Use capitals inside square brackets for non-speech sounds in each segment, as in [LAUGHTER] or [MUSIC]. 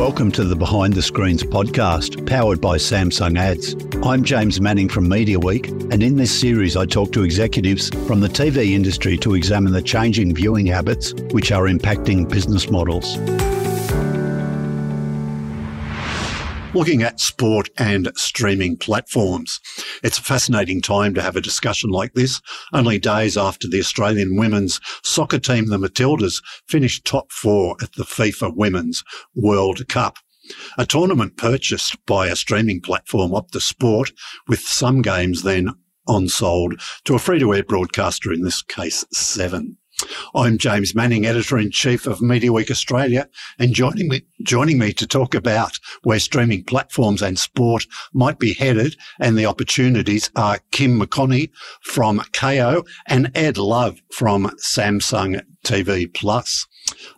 Welcome to the Behind the Screens podcast, powered by Samsung Ads. I'm James Manning from Mediaweek, and in this series, I talk to executives from the TV industry to examine the changing viewing habits which are impacting business models. Looking at sport and streaming platforms. It's a fascinating time to have a discussion like this, only days after the Australian women's soccer team, the Matildas, finished top four at the FIFA Women's World Cup. A tournament purchased by a streaming platform, Optus Sport, with some games then on sold to a free to air broadcaster, in this case, Seven. I'm James Manning, editor in chief of Mediaweek Australia, and joining me, joining me to talk about where streaming platforms and sport might be headed and the opportunities are Kim McConnie from Kayo and Ed Love from Samsung TV Plus.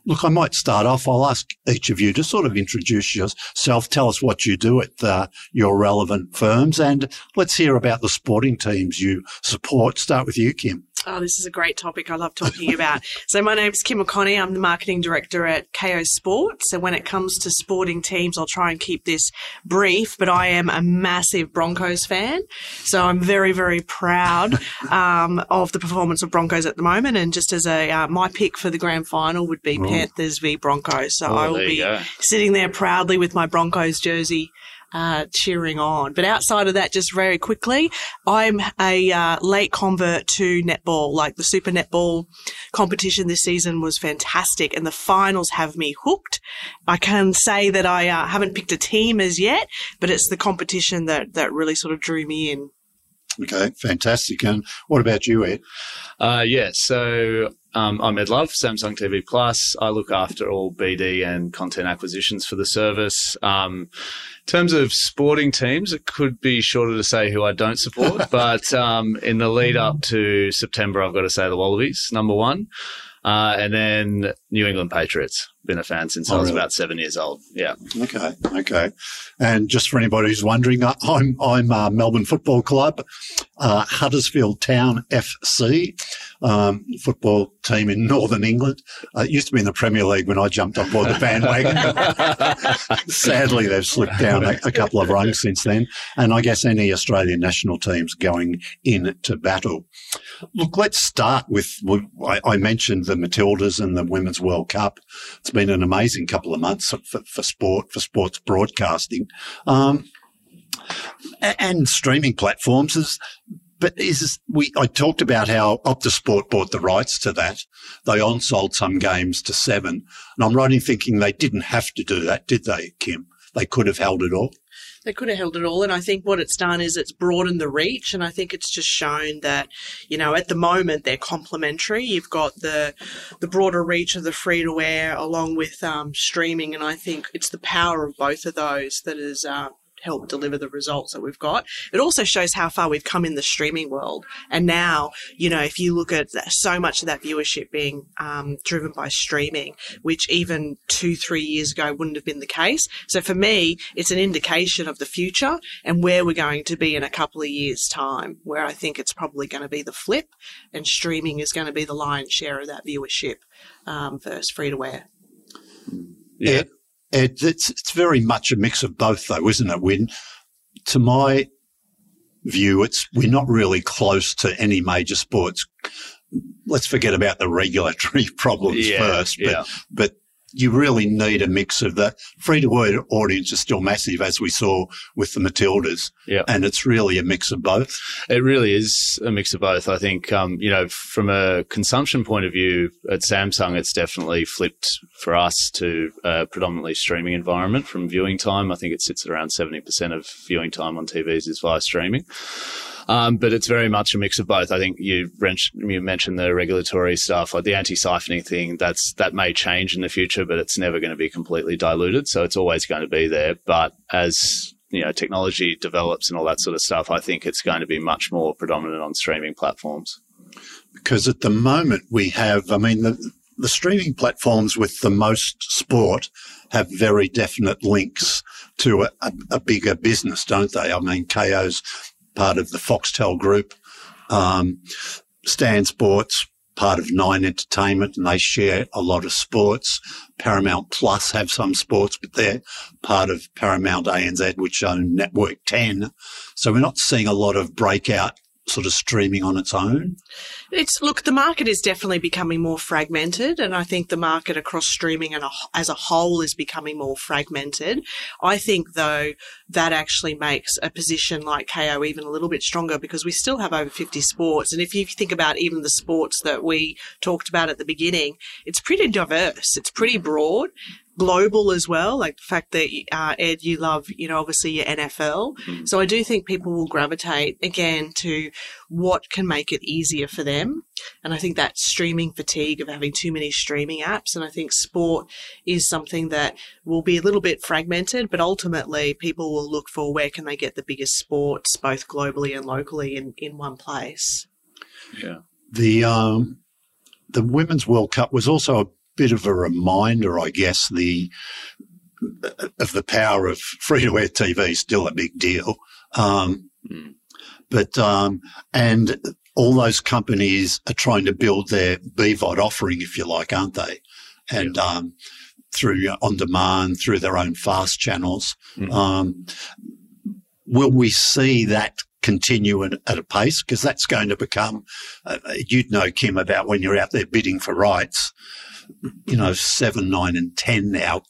Look, I might start off. I'll ask each of you to sort of introduce yourself. Tell us what you do at uh, your relevant firms, and let's hear about the sporting teams you support. Start with you, Kim. Oh, this is a great topic I love talking about. [LAUGHS] so my name's Kim McConnie. I'm the marketing director at Kayo Sports. So when it comes to sporting teams, I'll try and keep this brief, but I am a massive Broncos fan. So I'm very, very proud [LAUGHS] um, of the performance of Broncos at the moment. And just as a, uh, my pick for the grand final would be Panthers v Broncos. So oh, I will be sitting there proudly with my Broncos jersey uh, cheering on. But outside of that, just very quickly, I'm a uh, late convert to netball. Like the Super Netball competition this season was fantastic, and the finals have me hooked. I can say that I uh, haven't picked a team as yet, but it's the competition that that really sort of drew me in. Okay, fantastic. And what about you, Ed? Uh, yeah, so um, I'm Ed Love, Samsung TV Plus. I look after all BD and content acquisitions for the service. Um, in terms of sporting teams, it could be shorter to say who I don't support, [LAUGHS] but um, in the lead up to September, I've got to say the Wallabies, number one. Uh, and then New England Patriots. Been a fan since oh, I was really? about seven years old. Yeah. Okay. Okay. And just for anybody who's wondering, I'm I'm uh, Melbourne Football Club, uh, Huddersfield Town FC, um, football team in Northern England. Uh, it used to be in the Premier League when I jumped on board the bandwagon. [LAUGHS] Sadly, they've slipped down a, a couple of rungs since then. And I guess any Australian national teams going into battle. Look, let's start with, I mentioned the Matildas and the Women's World Cup. It's been an amazing couple of months for, for sport, for sports broadcasting. Um, and streaming platforms is, but is we I talked about how Optus Sport bought the rights to that. They on sold some games to seven, and I'm right in thinking they didn't have to do that, did they, Kim? They could have held it all. They could have held it all. And I think what it's done is it's broadened the reach. And I think it's just shown that, you know, at the moment they're complementary. You've got the, the broader reach of the free to air along with um, streaming. And I think it's the power of both of those that is, uh, help deliver the results that we've got. It also shows how far we've come in the streaming world. And now, you know, if you look at so much of that viewership being um, driven by streaming, which even two, three years ago wouldn't have been the case. So for me, it's an indication of the future and where we're going to be in a couple of years' time, where I think it's probably going to be the flip and streaming is going to be the lion's share of that viewership um, versus free to air. Yeah. It, it's, it's very much a mix of both, though, isn't it? When, to my view, it's we're not really close to any major sports. Let's forget about the regulatory [LAUGHS] problems yeah, first, but yeah. but you really need a mix of that. free to air audience is still massive, as we saw with the Matildas. Yeah. And it's really a mix of both. It really is a mix of both. I think, um, you know, from a consumption point of view at Samsung, it's definitely flipped for us to a predominantly streaming environment from viewing time. I think it sits at around 70% of viewing time on TVs is via streaming. Um, but it's very much a mix of both. I think you, you mentioned the regulatory stuff, like the anti-siphoning thing. That's that may change in the future, but it's never going to be completely diluted. So it's always going to be there. But as you know, technology develops and all that sort of stuff, I think it's going to be much more predominant on streaming platforms. Because at the moment we have, I mean, the, the streaming platforms with the most sport have very definite links to a, a, a, bigger business, don't they? I mean, Kayo's part of the Foxtel group. Um, Stan Sports part of Nine Entertainment and they share a lot of sports. Paramount Plus have some sports, but they're part of Paramount ANZ, which own Network 10. So we're not seeing a lot of breakout sort of streaming on its own? It's look, the market is definitely becoming more fragmented, and I think the market across streaming and as a whole is becoming more fragmented. I think though that actually makes a position like Kayo even a little bit stronger because we still have over 50 sports, and if you think about even the sports that we talked about at the beginning, it's pretty diverse, it's pretty broad, global as well. Like the fact that uh, Ed, you love, you know, obviously your NFL. Mm-hmm. So I do think people will gravitate again to what can make it easier for them. And I think that streaming fatigue of having too many streaming apps. And I think sport is something that will be a little bit fragmented, but ultimately people will look for where can they get the biggest sports, both globally and locally, in, in one place. Yeah. The um, the Women's World Cup was also a bit of a reminder, I guess, the of the power of free to air TV. Is still a big deal, um, mm. but um, and all those companies are trying to build their BVOD offering, if you like, aren't they? And yeah. um, through on demand, through their own fast channels. Mm. will we see that continue at, at a pace because that's going to become, uh, you'd know, Kim, about when you're out there bidding for rights you know, seven, nine, and 10 now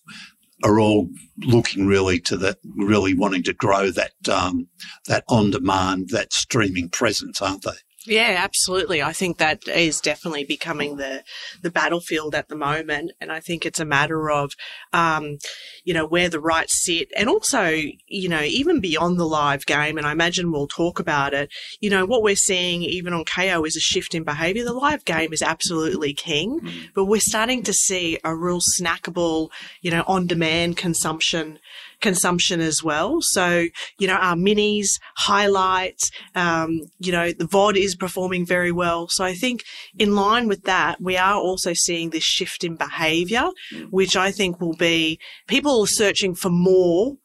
are all looking really to that, really wanting to grow that, um, that on demand, that streaming presence, aren't they? Yeah, absolutely. I think that is definitely becoming the the battlefield at the moment, and I think it's a matter of, um, you know, where the rights sit, and also, you know, even beyond the live game. And I imagine we'll talk about it. You know, what we're seeing even on Kayo is a shift in behaviour. The live game is absolutely king, mm. but we're starting to see a real snackable, you know, on demand consumption consumption as well. So, you know, our minis, highlights, um, you know, the VOD is performing very well. So I think in line with that, we are also seeing this shift in behavior, which I think will be people searching for more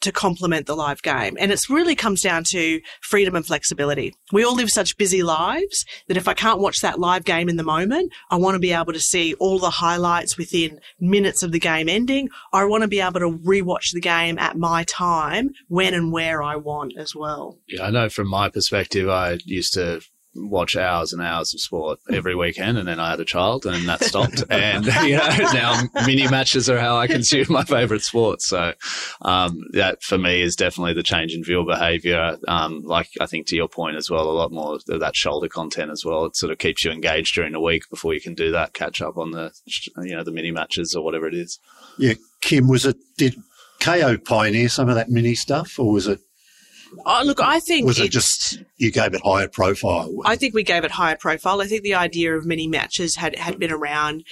to complement the live game. And it really comes down to freedom and flexibility. We all live such busy lives that if I can't watch that live game in the moment, I want to be able to see all the highlights within minutes of the game ending. I want to be able to rewatch the game at my time when and where I want as well. Yeah, I know from my perspective, I used to watch hours and hours of sport every weekend, and then I had a child, and that stopped. [LAUGHS] and you know, now mini matches are how I consume my favourite sport. So um, that for me is definitely the change in viewer behaviour. Um, like I think to your point as well, a lot more of that shoulder content as well. It sort of keeps you engaged during the week before you can do that catch up on the you know the mini matches or whatever it is. Yeah, Kim, was it did Kayo pioneer some of that mini stuff, or was it Oh, look, I think was it just you gave it higher profile? I think we gave it higher profile. I think the idea of mini matches had had been around,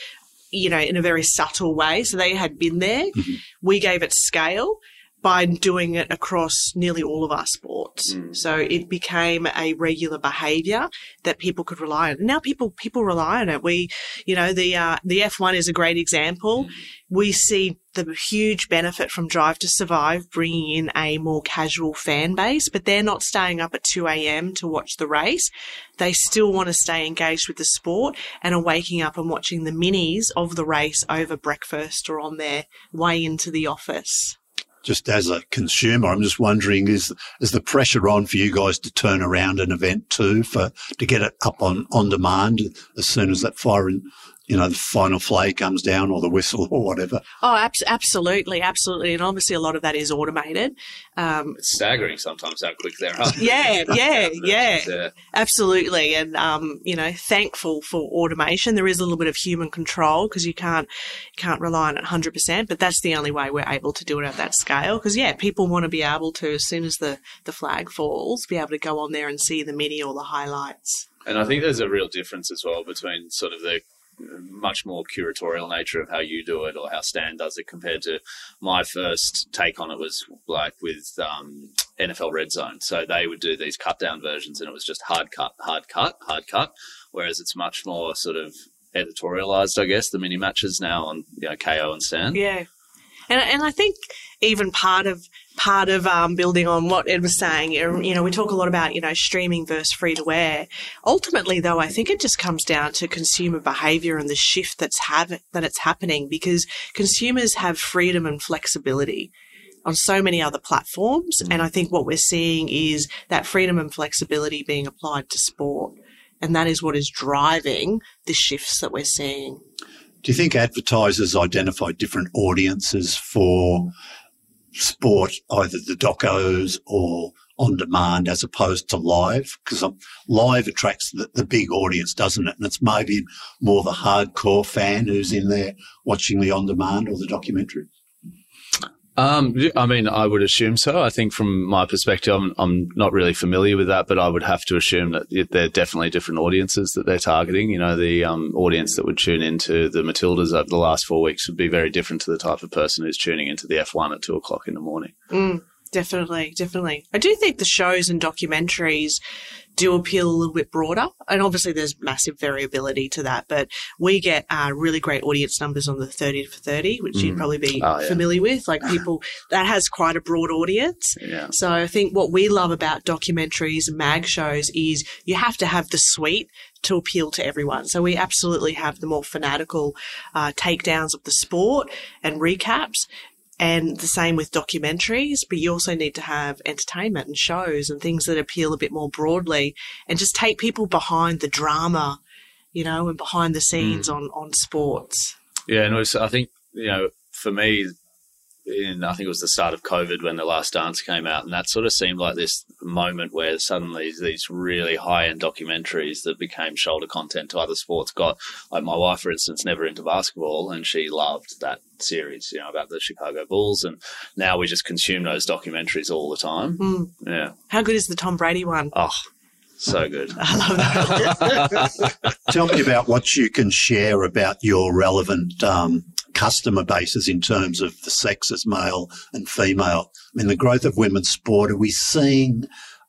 you know, in a very subtle way. So they had been there. Mm-hmm. We gave it scale by doing it across nearly all of our sports. Mm. So it became a regular behavior that people could rely on. Now people people rely on it. We, you know, the uh, the F1 is a great example. Mm we see the huge benefit from Drive to Survive bringing in a more casual fan base, but they're not staying up at 2 a.m. to watch the race. They still want to stay engaged with the sport and are waking up and watching the minis of the race over breakfast or on their way into the office. Just as a consumer, I'm just wondering is is the pressure on for you guys to turn around an event too for to get it up on on demand as soon as that fire in, you know, the final flay comes down or the whistle or whatever. Oh, ab- absolutely, absolutely. And obviously a lot of that is automated. Um, it's staggering sometimes how quick they're up. Yeah, [LAUGHS] yeah, yeah, yeah, absolutely. And, um, you know, thankful for automation. There is a little bit of human control because you can't, can't rely on it 100%, but that's the only way we're able to do it at that scale. Because, yeah, people want to be able to, as soon as the, the flag falls, be able to go on there and see the mini or the highlights. And I think there's a real difference as well between sort of the much more curatorial nature of how you do it or how Stan does it compared to my first take on it was like with um, NFL Red Zone. So they would do these cut down versions and it was just hard cut, hard cut, hard cut. Whereas it's much more sort of editorialized, I guess, the mini matches now on you know, Kayo and Stan. Yeah. And, and I think even part of part of um, building on what Ed was saying. You know, we talk a lot about you know streaming versus free to air. Ultimately, though, I think it just comes down to consumer behaviour and the shift that's have that it's happening because consumers have freedom and flexibility on so many other platforms, and I think what we're seeing is that freedom and flexibility being applied to sport, and that is what is driving the shifts that we're seeing. Do you think advertisers identify different audiences for sport, either the docos or on demand as opposed to live? Because live attracts the, the, big audience, doesn't it? And it's maybe more the hardcore fan who's in there watching the on demand or the documentary. Um, I mean, I would assume so. I think from my perspective, I'm, I'm not really familiar with that, but I would have to assume that they're definitely different audiences that they're targeting. You know, the um, audience that would tune into the Matildas over the last four weeks would be very different to the type of person who's tuning into the F1 at two o'clock in the morning. Mm, definitely, definitely. I do think the shows and documentaries do appeal a little bit broader. And obviously there's massive variability to that, but we get uh, really great audience numbers on the 30 for 30, which mm. you'd probably be oh, yeah. familiar with. Like [SIGHS] people, that has quite a broad audience. Yeah. So I think what we love about documentaries and mag shows is you have to have the suite to appeal to everyone. So we absolutely have the more fanatical uh, takedowns of the sport and recaps and the same with documentaries, but you also need to have entertainment and shows and things that appeal a bit more broadly and just take people behind the drama, you know, and behind the scenes mm. on, on sports. Yeah, and I think, you know, for me, in I think it was the start of COVID when the Last Dance came out, and that sort of seemed like this moment where suddenly these really high end documentaries that became shoulder content to other sports got like my wife, for instance, never into basketball, and she loved that series, you know, about the Chicago Bulls, and now we just consume those documentaries all the time. Mm. Yeah, how good is the Tom Brady one? Oh, so good. [LAUGHS] I love that. [LAUGHS] Tell me about what you can share about your relevant um, customer bases in terms of the sexes, male and female. I mean, the growth of women's sport, are we seeing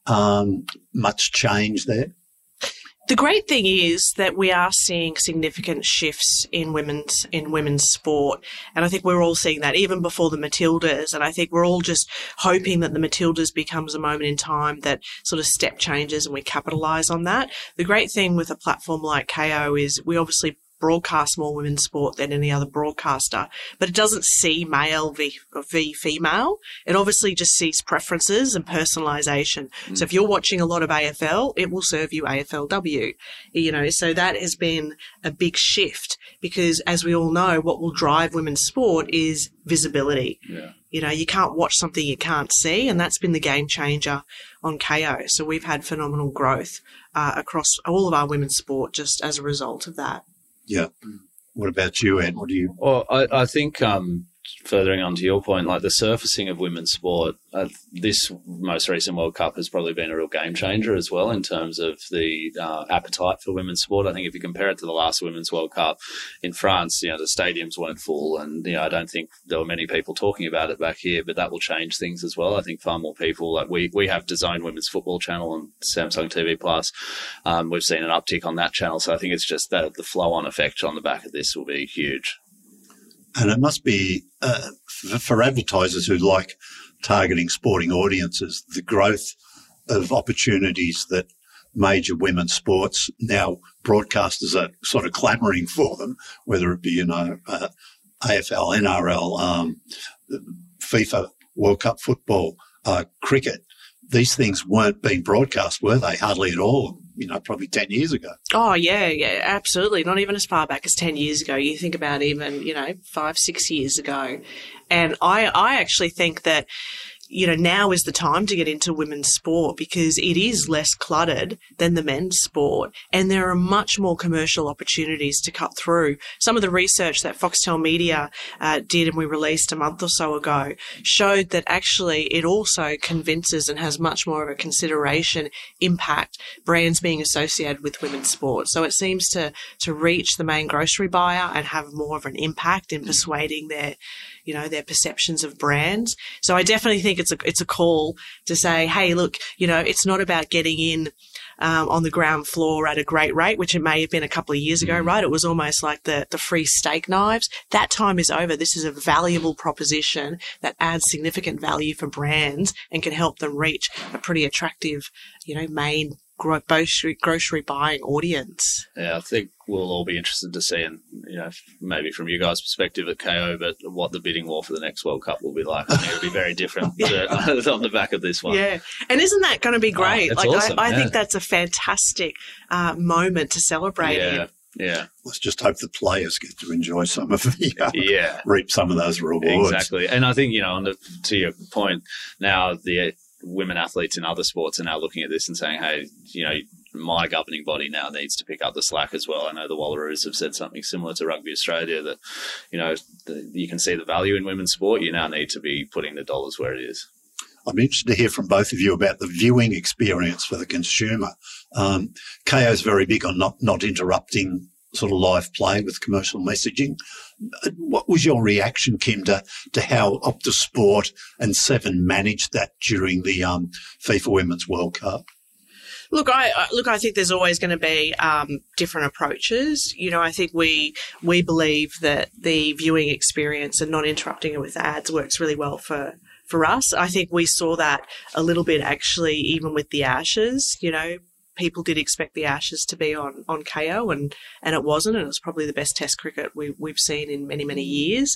um, much change there? The great thing is that we are seeing significant shifts in women's in women's sport, and I think we're all seeing that even before the Matildas. And I think we're all just hoping that the Matildas becomes a moment in time that sort of step changes and we capitalise on that. The great thing with a platform like Kayo is we obviously broadcast more women's sport than any other broadcaster, but it doesn't see male v, v female. It obviously just sees preferences and personalization. Mm. So if you're watching a lot of AFL, it will serve you AFLW, you know, so that has been a big shift because as we all know, what will drive women's sport is visibility. Yeah. You know, you can't watch something you can't see, and that's been the game changer on Kayo. So we've had phenomenal growth uh, across all of our women's sport just as a result of that. Yeah. What about you, Ed? What do you? Well, I, I think um, furthering on to your point, like the surfacing of women's sport, uh, this most recent World Cup has probably been a real game changer as well in terms of the uh, appetite for women's sport. I think if you compare it to the last Women's World Cup in France, you know, the stadiums weren't full, and you know, I don't think there were many people talking about it back here. But that will change things as well. I think far more people, like we we have DAZN Women's Football Channel on Samsung TV Plus. Um, we've seen an uptick on that channel, so I think it's just that the flow on effect on the back of this will be huge. And it must be uh, for advertisers who like targeting sporting audiences, the growth of opportunities that major women's sports now broadcasters are sort of clamoring for them, whether it be, you know, uh, AFL, NRL, um, FIFA World Cup football, uh, cricket. These things weren't being broadcast, were they? Hardly at all you know, probably 10 years ago. Oh, yeah, yeah, absolutely. Not even as far back as 10 years ago. You think about even, you know, five, six years ago. And I, I actually think that you know, now is the time to get into women's sport because it is less cluttered than the men's sport and there are much more commercial opportunities to cut through. Some of the research that Foxtel Media uh, did and we released a month or so ago showed that actually it also convinces and has much more of a consideration impact brands being associated with women's sport. So it seems to, to reach the main grocery buyer and have more of an impact in persuading their you know, their perceptions of brands. So I definitely think it's a, it's a call to say, Hey, look, you know, it's not about getting in, um, on the ground floor at a great rate, which it may have been a couple of years ago, Mm. right? It was almost like the, the free steak knives. That time is over. This is a valuable proposition that adds significant value for brands and can help them reach a pretty attractive, you know, main gro- grocery, grocery buying audience. Yeah, I think we'll all be interested to see, and you know, maybe from you guys' perspective at Kayo, but what the bidding war for the next World Cup will be like. I think it'll be very different [LAUGHS] to, [LAUGHS] on the back of this one. Yeah. And isn't that going to be great? it's like, awesome, I, I yeah. think that's a fantastic uh, moment to celebrate in. yeah, yeah, Let's just hope the players get to enjoy some of the, uh, yeah. reap some of those rewards. Exactly, and I think you know, on the, to your point, now the women athletes in other sports are now looking at this and saying, "Hey, you know, my governing body now needs to pick up the slack as well." I know the Wallaroos have said something similar to Rugby Australia that, you know, the, you can see the value in women's sport. You now need to be putting the dollars where it is. I'm interested to hear from both of you about the viewing experience for the consumer. Um, Kayo is very big on not, not interrupting sort of live play with commercial messaging. Uh, What was your reaction, Kim, to, to how Optus Sport and Seven managed that during the um, FIFA Women's World Cup? Look, I look. I think there's always going to be um, different approaches. You know, I think we we believe that the viewing experience and not interrupting it with ads works really well for for us. I think we saw that a little bit actually, even with the Ashes. You know, people did expect the Ashes to be on on Kayo, and and it wasn't. And it was probably the best Test cricket we, we've seen in many many years.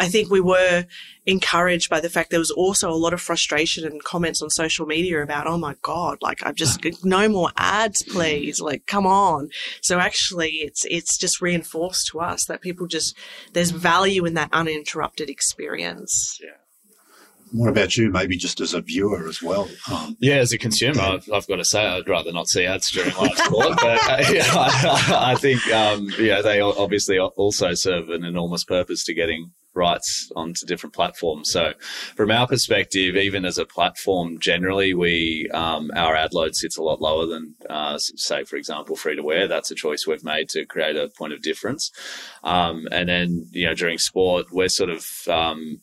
I think we were encouraged by the fact there was also a lot of frustration and comments on social media about, oh my God, like I've just no more ads, please. Like, come on. So actually it's it's just reinforced to us that people just there's value in that uninterrupted experience. What about you, maybe just as a viewer as well? Um, Yeah, as a consumer, I've, I've got to say I'd rather not see ads during live sport. but uh, [LAUGHS] yeah, I, I think um, yeah, they obviously also serve an enormous purpose to getting rights onto different platforms. So, from our perspective, even as a platform, generally we um, our ad load sits a lot lower than, uh, say, for example, free to air. That's a choice we've made to create a point of difference. Um, and then you know during sport, we're sort of um,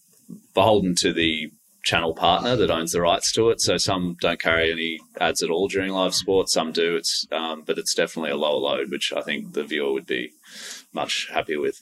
beholden to the channel partner that owns the rights to it. So some don't carry any ads at all during live sport. Some do. It's um, but it's definitely a lower load, which I think the viewer would be much happier with.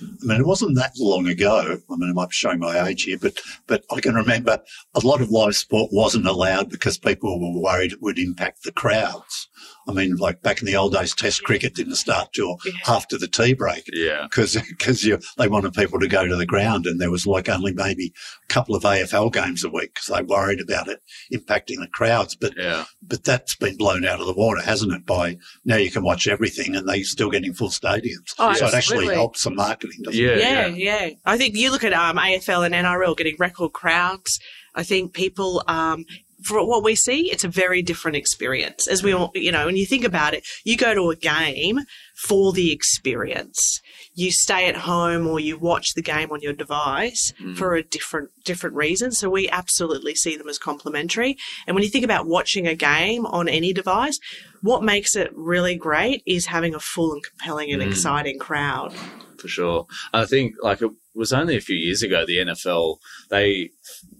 I mean, it wasn't that long ago. I mean, I might be showing my age here, but but I can remember a lot of live sport wasn't allowed because people were worried it would impact the crowds. I mean, like back in the old days, Test cricket didn't start till Yeah. after the tea break Yeah. because because they wanted people to go to the ground, and there was like only maybe a couple of AFL games a week because they worried about it impacting the crowds. But Yeah. but that's been blown out of the water, hasn't it? By now you can watch everything, and they're still getting full stadiums. Oh, so it actually helps the marketing, doesn't it? Yeah. Yeah, yeah. I think you look at um, AFL and NRL getting record crowds. I think people, um, for what we see, it's a very different experience. As we all, you know, when you think about it, you go to a game for the experience. You stay at home or you watch the game on your device for a different different reason. So we absolutely see them as complementary. And when you think about watching a game on any device, what makes it really great is having a full and compelling and Mm. exciting crowd. for sure. I think like it was only a few years ago the NFL they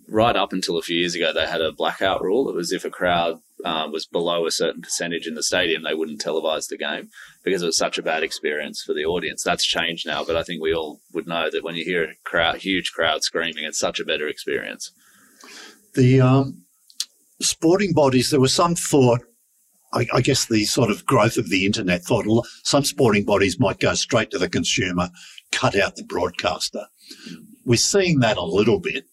right up until a few years ago they had a blackout rule. It was if a crowd uh, was below a certain percentage in the stadium, they wouldn't televise the game because it was such a bad experience for the audience. That's changed now, but I think we all would know that when you hear a crowd, huge crowd screaming, it's such a better experience. The um, sporting bodies, there was some thought, I, I guess the sort of growth of the internet thought some sporting bodies might go straight to the consumer, cut out the broadcaster. We're seeing that a little bit,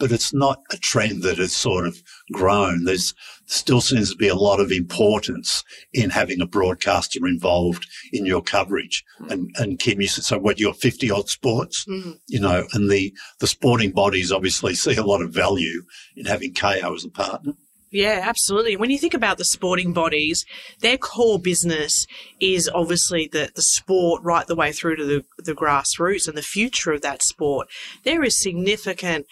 but it's not a trend that has sort of grown. There's still seems to be a lot of importance in having a broadcaster involved in your coverage. And and Kim, you said so. What you're 50 odd sports, Mhm. you know, and the the sporting bodies obviously see a lot of value in having Kayo as a partner. Yeah, absolutely. When you think about the sporting bodies, their core business is obviously the, the sport right the way through to the, the grassroots and the future of that sport. There is significant,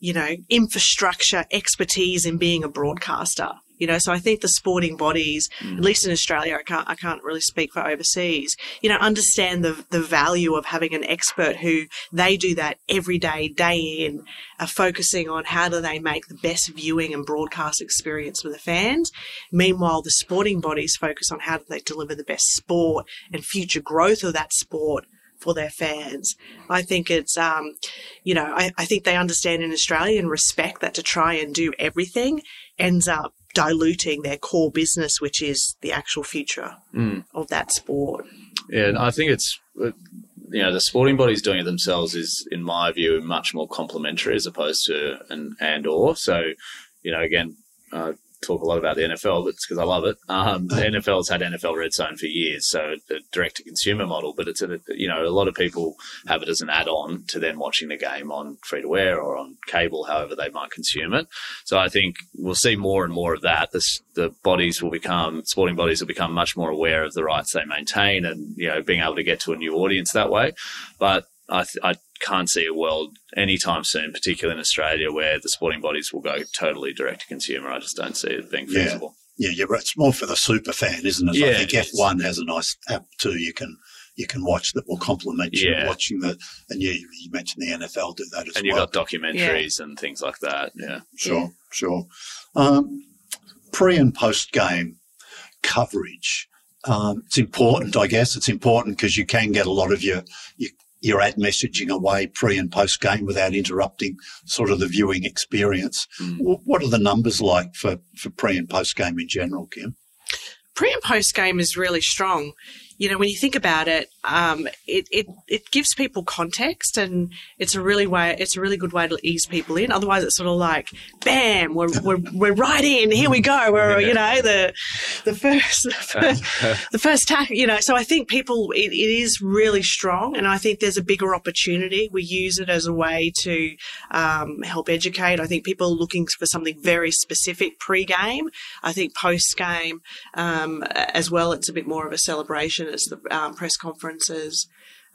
you know, infrastructure, expertise in being a broadcaster. You know, so I think the sporting bodies, mm. at least in Australia, I can't I can't really speak for overseas. You know, understand the the value of having an expert who they do that every day, day in, are focusing on how do they make the best viewing and broadcast experience for the fans. Meanwhile, the sporting bodies focus on how do they deliver the best sport and future growth of that sport for their fans. I think it's, um, you know, I, I think they understand in Australia and respect that to try and do everything ends up diluting their core business, which is the actual future mm. of that sport. Yeah, and I think it's you know the sporting bodies doing it themselves is, in my view, much more complementary as opposed to an and or. So, you know, again, uh, talk a lot about the NFL, but it's because I love it. Um, the NFL's had NFL Red Zone for years, so a direct to consumer model, but it's a, you know, a lot of people have it as an add on to then watching the game on free to air or on cable, however they might consume it. So I think we'll see more and more of that. The bodies will become, sporting bodies will become much more aware of the rights they maintain and, you know, being able to get to a new audience that way. But I, th- I can't see a world anytime soon, particularly in Australia, where the sporting bodies will go totally direct to consumer. I just don't see it being feasible. Yeah, yeah, it's more for the super fan, isn't it? Yeah, I think F one has a nice app too. You can you can watch that will complement you yeah. watching the and yeah, you mentioned the NFL do that as and well. And you've got documentaries yeah. and things like that. Yeah, sure, sure. Um, pre and post game coverage. Um, it's important, I guess. It's important because you can get a lot of your, your your ad messaging away pre and post game without interrupting sort of the viewing experience. Mm. What are the numbers like for, for pre and post game in general, Kim? Pre and post game is really strong you know, when you think about it, um, it, it, it gives people context and it's a really way, it's a really good way to ease people in. Otherwise it's sort of like, bam, we're, we're, we're right in. Here we go. We're, [LAUGHS] you know, the, the first, [LAUGHS] the first, [LAUGHS] the first tack, you know, so I think people, it, it is really strong and I think there's a bigger opportunity. We use it as a way to, um, help educate. I think people are looking for something very specific pre-game. I think post-game, um, as well, it's a bit more of a celebration as the um, press conferences.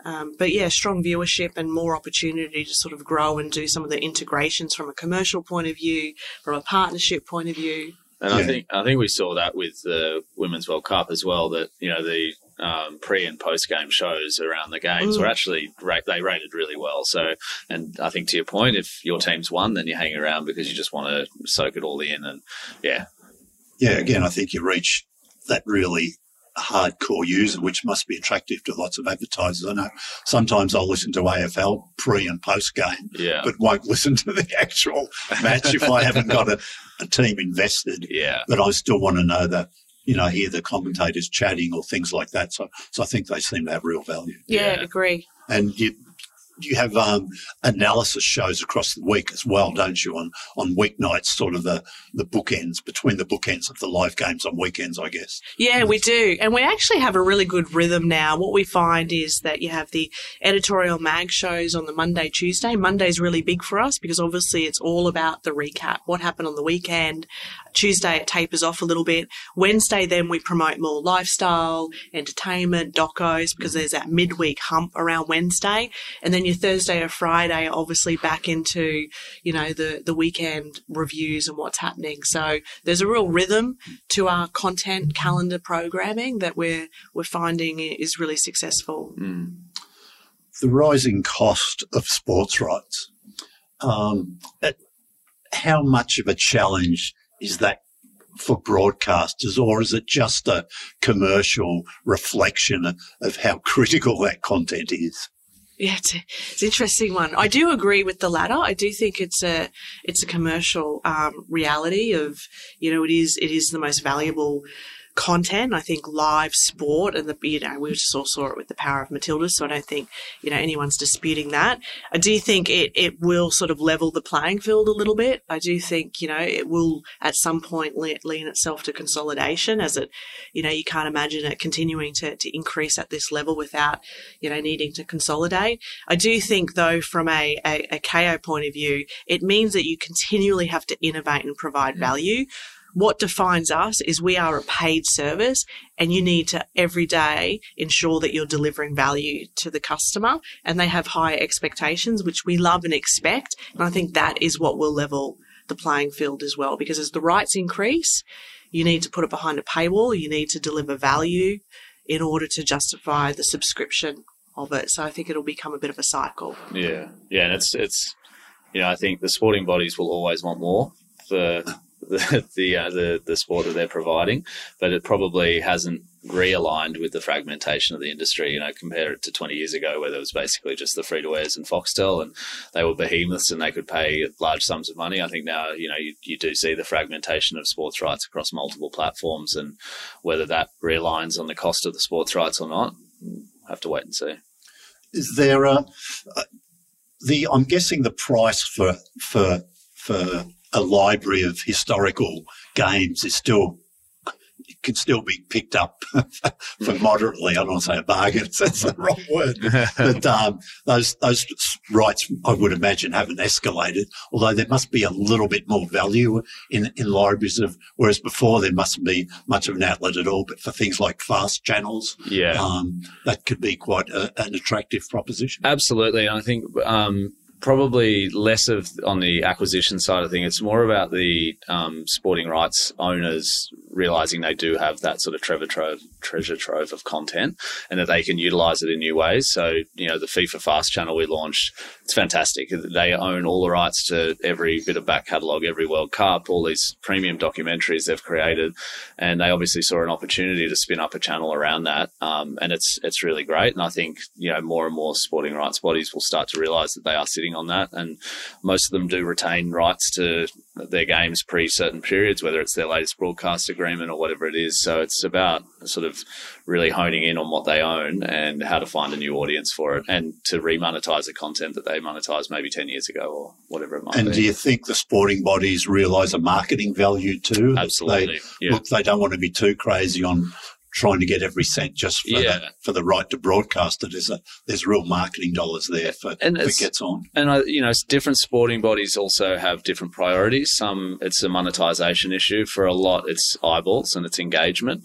Um, but yeah, strong viewership and more opportunity to sort of grow and do some of the integrations from a commercial point of view, from a partnership point of view. And yeah. I think I think we saw that with the Women's World Cup as well. That you know the um, pre and post game shows around the games mm. were actually they rated really well. So, and I think to your point, if your team's won, then you hang around because you just want to soak it all in. And yeah, yeah. Again, I think you reach that really hardcore user, which must be attractive to lots of advertisers. I know sometimes I'll listen to AFL pre and post game, yeah. but won't [LAUGHS] listen to the actual match if I haven't got a, a, team invested. Yeah. But I still want to know that, you know, hear the commentators chatting or things like that. So, so I think they seem to have real value. Yeah, yeah. agree. And you, you have um, analysis shows across the week as well, don't you? On on weeknights, sort of the the bookends between the bookends of the live games on weekends, I guess. Yeah, we do, and we actually have a really good rhythm now. What we find is that you have the editorial mag shows on the Monday, Tuesday. Monday's really big for us because obviously it's all about the recap, what happened on the weekend. Tuesday it tapers off a little bit. Wednesday then we promote more lifestyle, entertainment, docos because there's that midweek hump around Wednesday, and then then your Thursday or Friday obviously back into, you know, the, the weekend reviews and what's happening. So there's a real rhythm to our content calendar programming that we're, we're finding is really successful. Mm. The rising cost of sports rights. Um, how much of a challenge is that for broadcasters, or is it just a commercial reflection of how critical that content is? Yeah, it's, it's an interesting one. I do agree with the latter. I do think it's a it's a commercial um, reality of you know it is it is the most valuable content. I think live sport and the, you know, we just all saw it with the power of Matilda. So I don't think, you know, anyone's disputing that. I do think it, it will sort of level the playing field a little bit. I do think, you know, it will at some point lean itself to consolidation as it, you know, you can't imagine it continuing to, to increase at this level without, you know, needing to consolidate. I do think though, from a, a, a Kayo point of view, it means that you continually have to innovate and provide mm. value what defines us is we are a paid service and you need to every day ensure that you're delivering value to the customer and they have high expectations, which we love and expect. And I think that is what will level the playing field as well, because as the rights increase, you need to put it behind a paywall. You need to deliver value in order to justify the subscription of it. So I think it'll become a bit of a cycle. Yeah, yeah, and it's it's you know I think the sporting bodies will always want more for the the uh, the, the sport that they're providing, but it probably hasn't realigned with the fragmentation of the industry. You know, compare it to 20 years ago, where there was basically just the free to and Foxtel, and they were behemoths and they could pay large sums of money. I think now, you know, you, you do see the fragmentation of sports rights across multiple platforms, and whether that realigns on the cost of the sports rights or not, have to wait and see. Is there a, the? I'm guessing the price for for for a library of historical games is still can still be picked up [LAUGHS] for moderately. I don't want to say a bargain; [LAUGHS] that's the wrong word. But [LAUGHS] um, those those rights, I would imagine, haven't escalated. Although there must be a little bit more value in in libraries of, whereas before there mustn't be much of an outlet at all. But for things like fast channels, yeah, um, that could be quite a, an attractive proposition. Absolutely, and I think. Um, probably less of on the acquisition side of thing. It's more about the um, sporting rights owners realizing they do have that sort of treasure trove, treasure trove of content and that they can utilize it in new ways. So, you know, the FIFA Fast channel we launched, it's fantastic. They own all the rights to every bit of back catalogue, every World Cup, all these premium documentaries they've created. And they obviously saw an opportunity to spin up a channel around that. Um, and it's, it's really great. And I think, you know, more and more sporting rights bodies will start to realize that they are sitting on that. And most of them do retain rights to their games pre certain periods, whether it's their latest broadcast agreement or whatever it is. So it's about sort of really honing in on what they own and how to find a new audience for it and to remonetize the content that they monetized maybe 10 years ago or whatever it might and be. And do you think the sporting bodies realise a marketing value too? Absolutely. They, yeah. Look, they don't want to be too crazy on trying to get every cent just for, Yeah. the, for the right to broadcast it. There's, a, there's real marketing dollars there for, And it's- gets on. And uh, you know, different sporting bodies also have different priorities. Some it's a monetization issue. For a lot, it's eyeballs and it's engagement.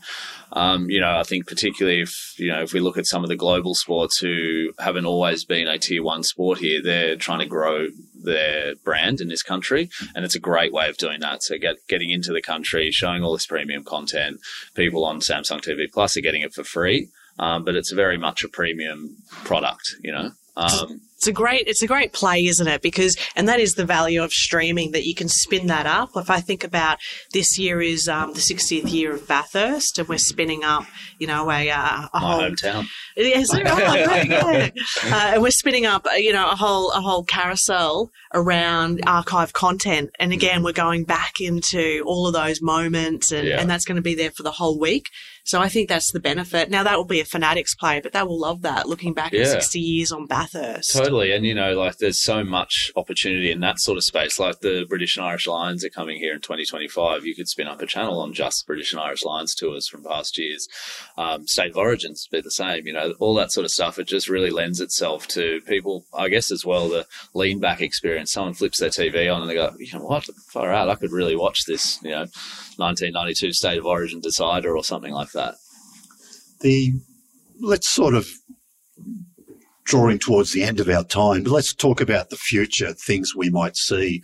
Um, you know, I think particularly if you know if we look at some of the global sports who haven't always been a tier one sport here, they're trying to grow their brand in this country, and it's a great way of doing that. So get getting into the country, showing all this premium content. People on Samsung TV Plus are getting it for free, um, but it's very much a premium product. You know. Um, It's a great, it's a great play, isn't it? Because, and that is the value of streaming that you can spin that up. If I think about this year is um, the 60th year of Bathurst, and we're spinning up, you know, a, uh, a whole hometown. Yes, oh, [LAUGHS] yeah. uh, and we're spinning up, uh, you know, a whole a whole carousel around archive content, and again, we're going back into all of those moments, and, Yeah. and that's going to be there for the whole week. So I think that's the benefit. Now that will be a fanatics play, but they will love that. Looking back at sixty years on Bathurst, Totally. And, you know, like there's so much opportunity in that sort of space. Like the British and Irish Lions are coming here in 2025. You could spin up a channel on just British and Irish Lions tours from past years. Um, State of Origins be the same, you know, all that sort of stuff. It just really lends itself to people, I guess, as well, the lean back experience. Someone flips their TV on and they go, you know what, far out, I could really watch this, you know, 1992 State of Origin decider or something like that. The let's sort of drawing towards the end of our time, but let's talk about the future things we might see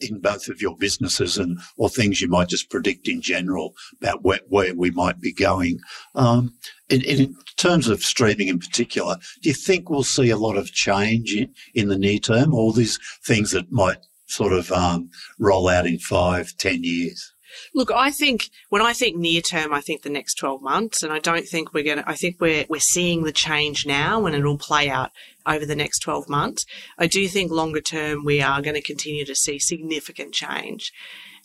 in both of your businesses and or things you might just predict in general about where, where we might be going. Um, in, in terms of streaming in particular, do you think we'll see a lot of change in, in the near term? All these things that might sort of um, roll out in five, ten years? Look, I think when I think near term, I think the next 12 months, and I don't think we're going to, I think we're, we're seeing the change now and it'll play out over the next 12 months. I do think longer term, we are going to continue to see significant change.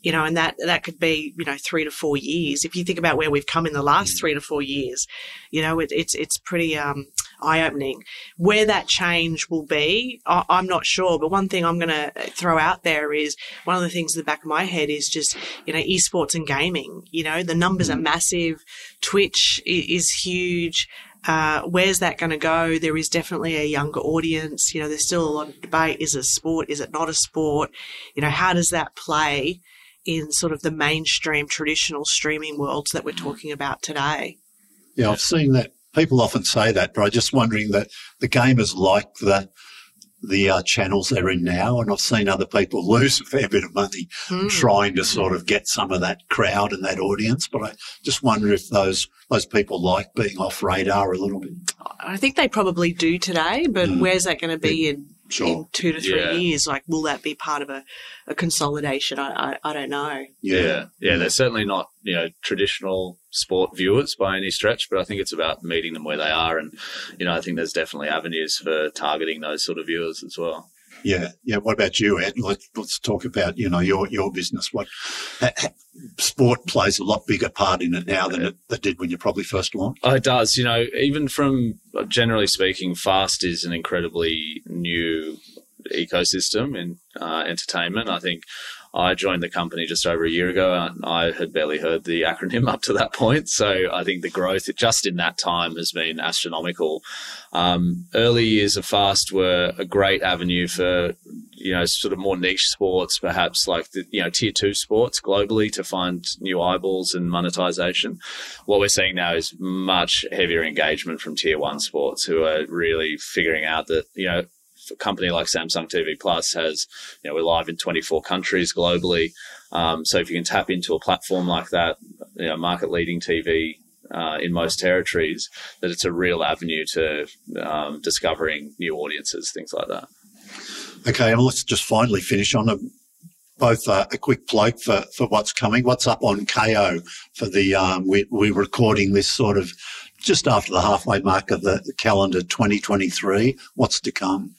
You know, and that, that could be, you know, three to four years. If you think about where we've come in the last three to four years, you know, it, it's, it's pretty, um, eye opening. Where that change will be, I, I'm not sure. But one thing I'm going to throw out there is one of the things in the back of my head is just, you know, esports and gaming. You know, the numbers are massive. Twitch is huge. Uh, where's that going to go? There is definitely a younger audience. You know, there's still a lot of debate. Is it a sport? Is it not a sport? You know, how does that play in sort of the mainstream traditional streaming worlds that we're talking about today? Yeah, I've seen that. People often say that, but I'm just wondering that the gamers like the the uh, channels they're in now, and I've seen other people [LAUGHS] lose a fair bit of money Mm. trying to sort of get some of that crowd and that audience. But I just wonder if those those people like being off radar a little bit. I think they probably do today, but Mm. where's that going to be in, Sure. in two to three Yeah. years? Like, will that be part of a, a consolidation? I, I, I don't know. Yeah. yeah, They're certainly not you know traditional sport viewers by any stretch, but I think it's about meeting them where they are, and you know I think there's definitely avenues for targeting those sort of viewers as well. Yeah, yeah. What about you, Ed? Let's, let's talk about you know your your business. What ha- ha- sport plays a lot bigger part in it now than it, it did when you probably first launched. Oh, it does. You know, even from generally speaking, fast is an incredibly new ecosystem in uh, entertainment. I think I joined the company just over a year ago, and I had barely heard the acronym up to that point. So I think the growth just in that time has been astronomical. Um, early years of fast were a great avenue for you know sort of more niche sports, perhaps like the you know tier two sports globally to find new eyeballs and monetization. What we're seeing now is much heavier engagement from tier one sports who are really figuring out that you know a company like Samsung TV Plus has, you know, we're live in 24 countries globally. Um, so if you can tap into a platform like that, you know, market leading TV uh, in most territories, that it's a real avenue to um, discovering new audiences, things like that. Okay, and let's just finally finish on a both uh, a quick plug for, for what's coming. What's up on Kayo for the um, we, we're recording this sort of just after the halfway mark of the calendar 2023. What's to come?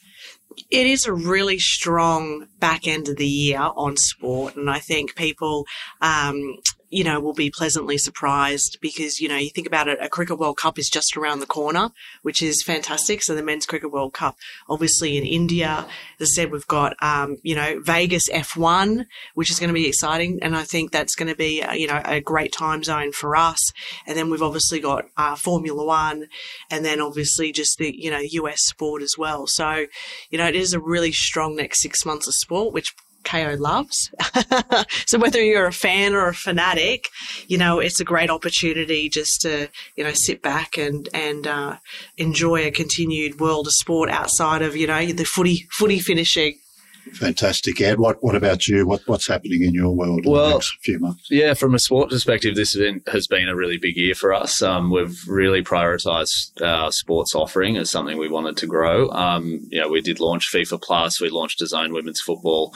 It is a really strong back end of the year on sport, and I think people, um, you know, will be pleasantly surprised because you know you think about it, a cricket World Cup is just around the corner, which is fantastic. So the Men's Cricket World Cup, obviously in India, as I said, we've got um, you know Vegas F1, which is going to be exciting, and I think that's going to be uh, you know a great time zone for us. And then we've obviously got uh, Formula One, and then obviously just the you know US sport as well. So you know it is a really strong next six months of sport, which Kayo loves. [LAUGHS] so whether you're a fan or a fanatic, you know, it's a great opportunity just to, you know, sit back and, and, uh, enjoy a continued world of sport outside of, you know, the footy, footy finishing. Fantastic, Ed. What what about you? What what's happening in your world in the Well, next few months? Yeah, from a sport perspective, this has been, has been a really big year for us. Um, we've really prioritised our sports offering as something we wanted to grow. Um, you know, we did launch FIFA Plus, we launched DAZN Women's Football,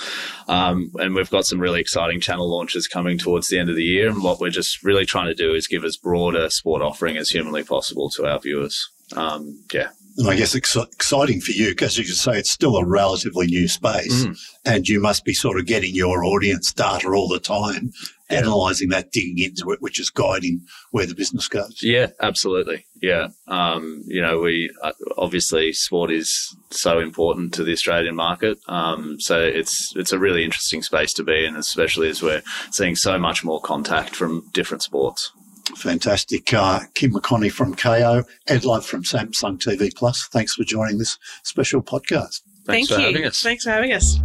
um, and we've got some really exciting channel launches coming towards the end of the year. And what we're just really trying to do is give as broad a sport offering as humanly possible to our viewers. Um, yeah. And I guess ex- exciting for you because you can say it's still a relatively new space, Mm. and you must be sort of getting your audience data all the time, Yeah. analysing that, digging into it, which is guiding where the business goes. Yeah, absolutely. Yeah. Um, you know, we uh, obviously sport is so important to the Australian market. Um, so it's it's a really interesting space to be in, especially as we're seeing so much more contact from different sports. Fantastic. Uh, Kim McConnie from Kayo, Ed Love from Samsung TV Plus. Thanks for joining this special podcast. Thanks Thank for you. having us. Thanks for having us.